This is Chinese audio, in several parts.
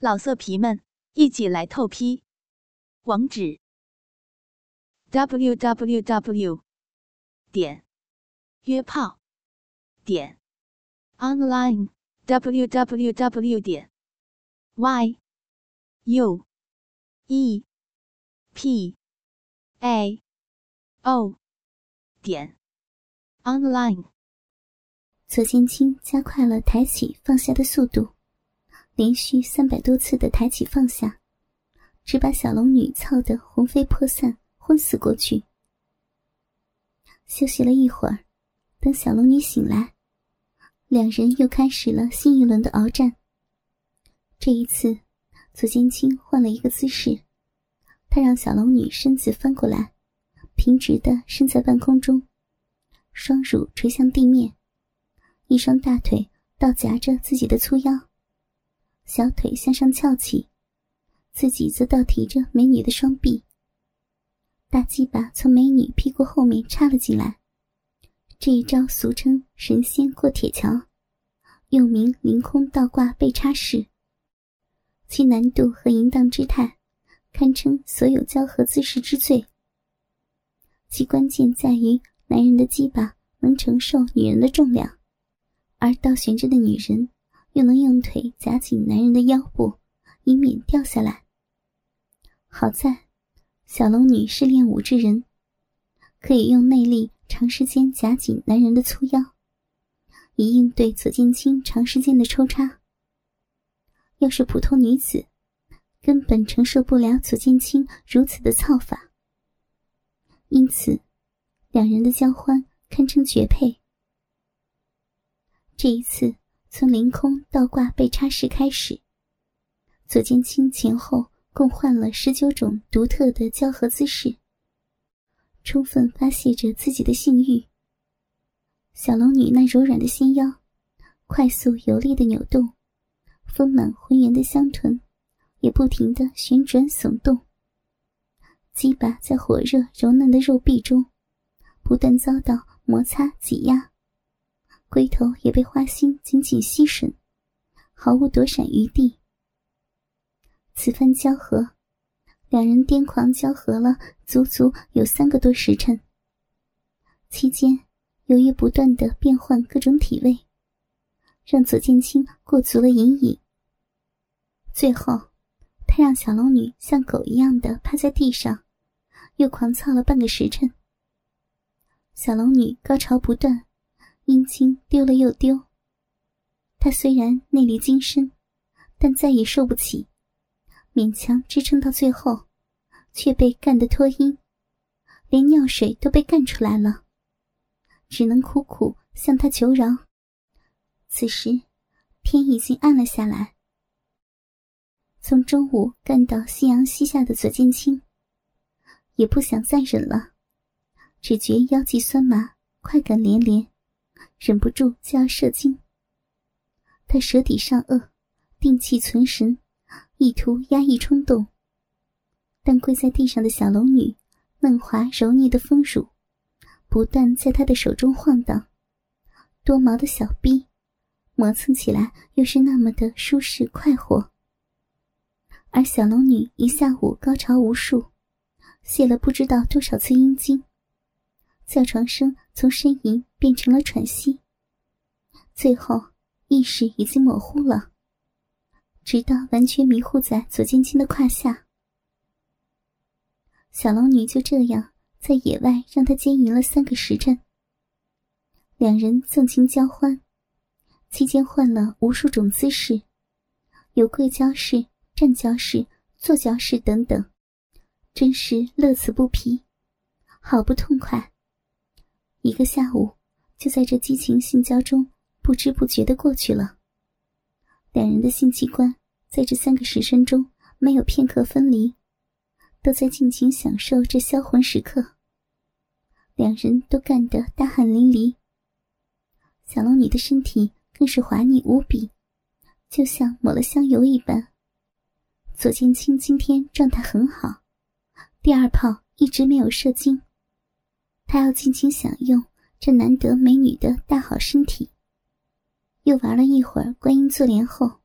老色皮们，一起来透批！网址：w w w 点约炮点 online w w w 点 y u e p a o 点 online。左剑清加快了抬起放下的速度。连续三百多次的抬起放下，只把小龙女操得魂飞魄散、昏死过去。休息了一会儿，等小龙女醒来，两人又开始了新一轮的鏖战。这一次，左剑青换了一个姿势，他让小龙女身子翻过来，平直的身在半空中，双乳垂向地面，一双大腿倒夹着自己的粗腰。小腿向上翘起，自己则倒提着美女的双臂。大鸡巴从美女屁股后面插了进来，这一招俗称“神仙过铁桥”，又名“凌空倒挂背插式”。其难度和淫荡之态，堪称所有交合姿势之最。其关键在于男人的鸡巴能承受女人的重量，而倒悬着的女人。又能用腿夹紧男人的腰部，以免掉下来。好在小龙女是练武之人，可以用内力长时间夹紧男人的粗腰，以应对左剑青长时间的抽插。要是普通女子，根本承受不了左剑青如此的操法。因此，两人的交欢堪称绝配。这一次。从凌空倒挂被插式开始，左剑清前后共换了十九种独特的交合姿势，充分发泄着自己的性欲。小龙女那柔软的纤腰，快速有力的扭动，丰满浑圆的香臀，也不停的旋转耸动。鸡巴在火热柔嫩的肉壁中，不断遭到摩擦挤压。龟头也被花心紧紧吸吮，毫无躲闪余地。此番交合，两人癫狂交合了足足有三个多时辰。期间，由于不断的变换各种体位，让左剑清过足了瘾瘾。最后，他让小龙女像狗一样的趴在地上，又狂操了半个时辰。小龙女高潮不断。阴茎丢了又丢。他虽然内力精深，但再也受不起，勉强支撑到最后，却被干得脱阴，连尿水都被干出来了，只能苦苦向他求饶。此时，天已经暗了下来。从中午干到夕阳西下的左剑清，也不想再忍了，只觉腰际酸麻，快感连连。忍不住就要射精，他舌底上颚，定气存神，意图压抑冲动。但跪在地上的小龙女，嫩滑柔腻的丰乳，不断在他的手中晃荡，多毛的小臂，磨蹭起来又是那么的舒适快活。而小龙女一下午高潮无数，泄了不知道多少次阴茎。叫床声从呻吟变成了喘息，最后意识已经模糊了，直到完全迷糊在左剑清的胯下。小龙女就这样在野外让他奸淫了三个时辰，两人纵情交欢，期间换了无数种姿势，有跪交式、站交式、坐交式等等，真是乐此不疲，好不痛快。一个下午，就在这激情性交中不知不觉的过去了。两人的性器官在这三个时辰中没有片刻分离，都在尽情享受这销魂时刻。两人都干得大汗淋漓，小龙女的身体更是滑腻无比，就像抹了香油一般。左剑青今天状态很好，第二炮一直没有射精。他要尽情享用这难得美女的大好身体。又玩了一会儿观音坐莲后，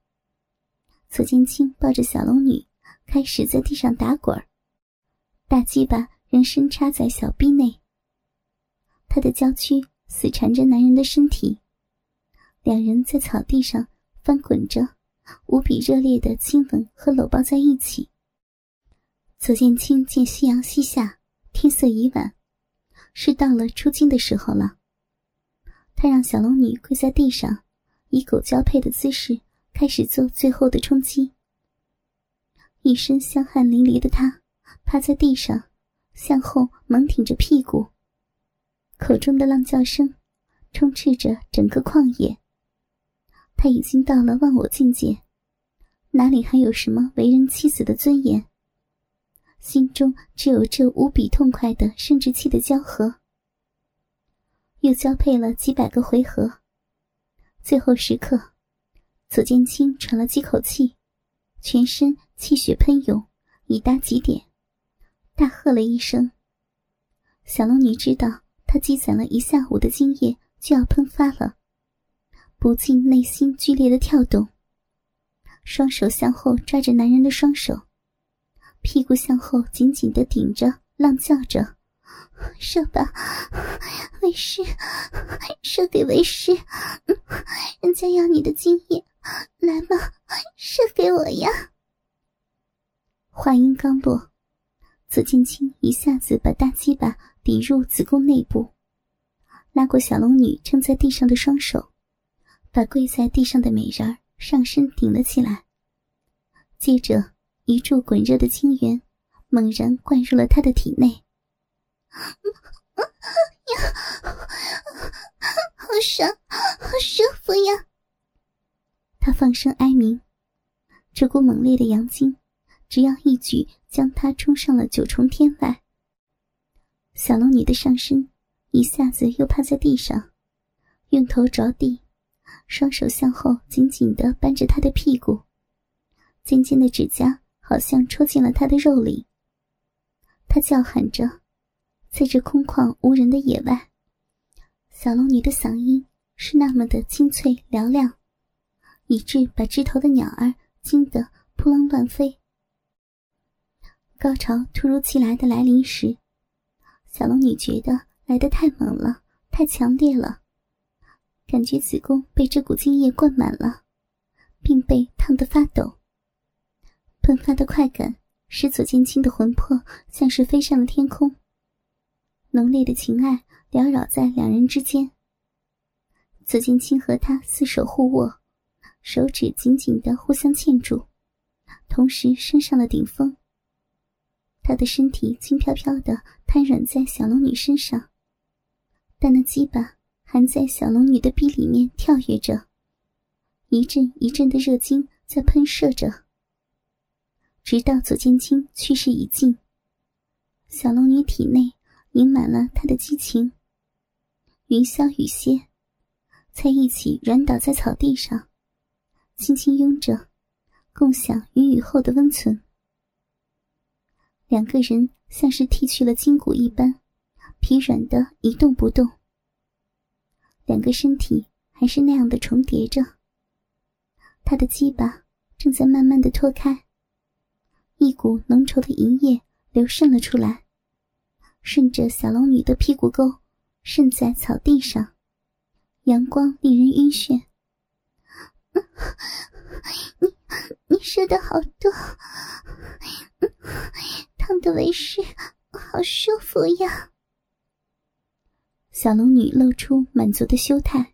左剑清抱着小龙女，开始在地上打滚，大鸡巴仍深插在小臂内。他的娇躯死缠着男人的身体，两人在草地上翻滚着，无比热烈的亲吻和搂抱在一起。左剑清见夕阳西下，天色已晚，是到了出京的时候了。他让小龙女跪在地上，以狗交配的姿势开始做最后的冲击。一身香汗淋漓的他趴在地上，向后猛挺着屁股，口中的浪叫声充斥着整个旷野。他已经到了忘我境界，哪里还有什么为人妻子的尊严？心中只有这无比痛快的生殖器的交合，又交配了几百个回合。最后时刻，左剑清喘了几口气，全身气血喷涌，已达极点，大喝了一声。小龙女知道她积攒了一下午的精液就要喷发了，不禁内心剧烈的跳动，双手向后抓着男人的双手。屁股向后紧紧的顶着，浪叫着：“射吧，为师，射给为师！人家要你的精液，来吧，射给我呀！”话音刚落，左剑清一下子把大鸡巴抵入子宫内部，拉过小龙女撑在地上的双手，把跪在地上的美人儿上身顶了起来，接着。一柱滚热的精源猛然灌入了他的体内，呀，好爽，好舒服呀！他放声哀鸣，这股猛烈的阳精，只要一举将他冲上了九重天外。小龙女的上身一下子又趴在地上，用头着地，双手向后紧紧的扳着他的屁股，尖尖的指甲。好像戳进了他的肉里。他叫喊着，在这空旷无人的野外，小龙女的嗓音是那么的清脆嘹亮，以致把枝头的鸟儿惊得扑棱乱飞。高潮突如其来的来临时，小龙女觉得来得太猛了，太强烈了，感觉子宫被这股精液灌满了，并被烫得发抖。喷发的快感使左剑清的魂魄像是飞上了天空。浓烈的情爱缭绕在两人之间。左剑清和他四手互握，手指紧紧的互相嵌住，同时升上了顶峰。他的身体轻飘飘的瘫软在小龙女身上，但那鸡巴还在小龙女的臂里面跳跃着，一阵一阵的热精在喷射着。直到左剑清去世已尽，小龙女体内盈满了他的激情。云霄雨歇，才一起软倒在草地上，轻轻拥着，共享云雨后的温存。两个人像是剃去了筋骨一般，疲软的一动不动。两个身体还是那样的重叠着。他的鸡巴正在慢慢的脱开。一股浓稠的银液流渗了出来，顺着小龙女的屁股沟渗在草地上，阳光令人晕眩。你你射的好多，烫的为师好舒服呀！小龙女露出满足的羞态。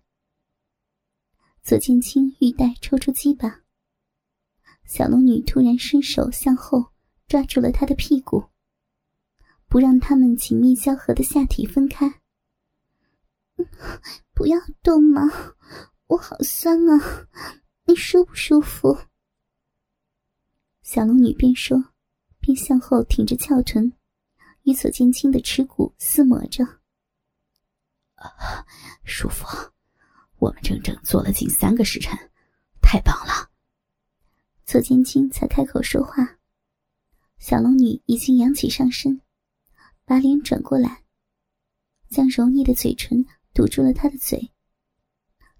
左剑清玉带抽出鸡巴。小龙女突然伸手向后抓住了他的屁股，不让他们紧密交合的下体分开。不要动嘛，我好酸啊，你舒不舒服？小龙女边说，边向后挺着翘臀，与左剑青的耻骨厮磨着。舒服，我们整整做了近三个时辰，太棒了。左剑清才开口说话，小龙女已经扬起上身，把脸转过来，将柔腻的嘴唇堵住了他的嘴，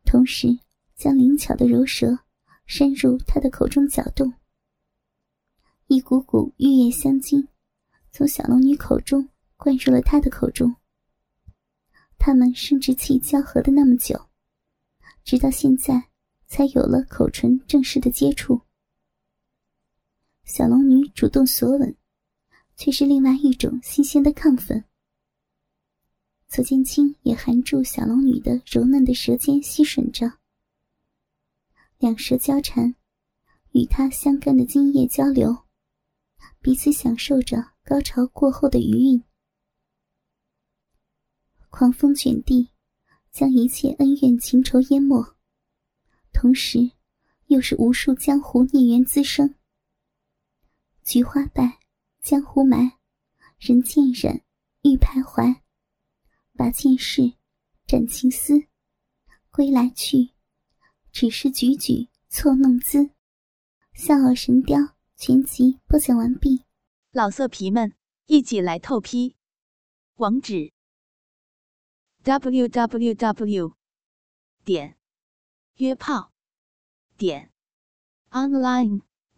同时将灵巧的柔舌伸入他的口中搅动。一股股玉液香精从小龙女口中灌入了他的口中。他们生殖器交合的那么久，直到现在才有了口唇正式的接触。小龙女主动索吻，却是另外一种新鲜的亢奋。左剑清也含住小龙女的柔嫩的舌尖吸吮着，两舌交缠，与她相干的精液交流，彼此享受着高潮过后的余韵。狂风卷地，将一切恩怨情仇淹没，同时，又是无数江湖孽缘滋生。菊花败，江湖埋，人见人，欲徘徊。把剑事，斩情丝，归来去，只是举举错弄姿。笑傲神雕全集播讲完毕。老色皮们，一起来透批！网址：w w w. 点约炮点 online